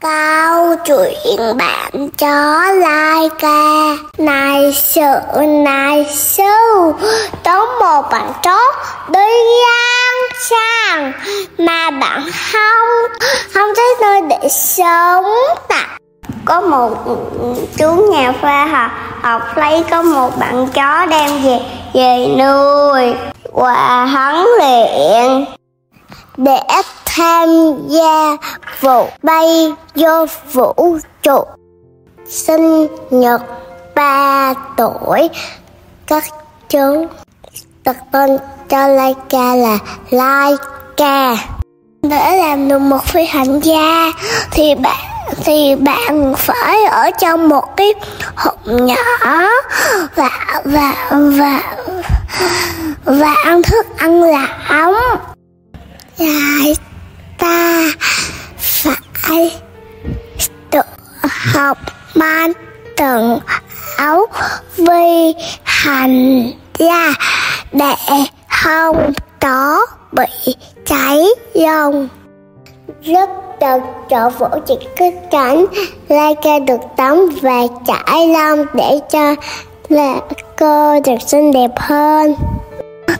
Câu chuyện bạn chó lai ca. Này sự, này sư. Có một bạn chó đi lang sang Mà bạn không Không thấy nơi để sống à. Có một chú nhà khoa học học lấy có một bạn chó đem về về nuôi. Và huấn luyện để tham gia vụ bay vô vũ trụ. Sinh nhật ba tuổi. Các chú. Đặt tên cho Laika là Laika để làm được một phi hành gia, thì bạn thì bạn phải ở trong một cái hộp nhỏ. Và và và và ăn thức ăn lỏng lại ta phải tự học ban từng áo vi hành ra để không có bị cháy dòng. Rất được chỗ vũ chỉ cứ cánh lai ca được tắm và trải lông để cho là cô được xinh đẹp hơn.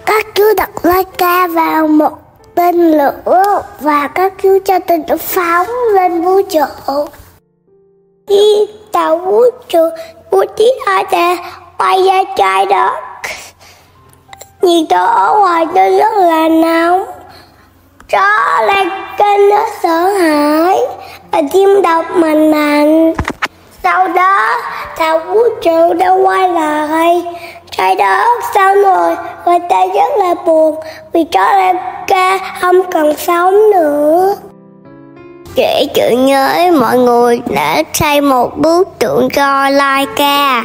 Các chú đặt lai ca vào một tên lửa và các chú cho tên lửa phóng lên vũ trụ. Khi tàu vũ trụ vũ trụ ở đây, bay ra trái đất. Nhiệt độ ở ngoài nó rất là nóng. Đó lên kênh nó sợ hãi và chim độc mạnh mạnh sau đó, tàu vũ trụ đã quay lại trái đất xong rồi người ta rất là buồn vì chó lên ca không còn sống nữa để chữ nhớ mọi người đã xây một bức tượng cho Laika.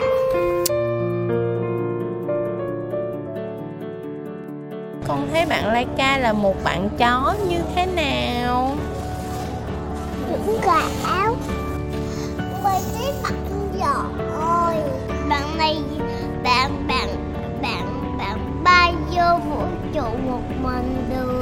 Con thấy bạn Laika là một bạn chó như thế nào? Dũng cảm Mình thấy bạn giỏi trụ một mình được.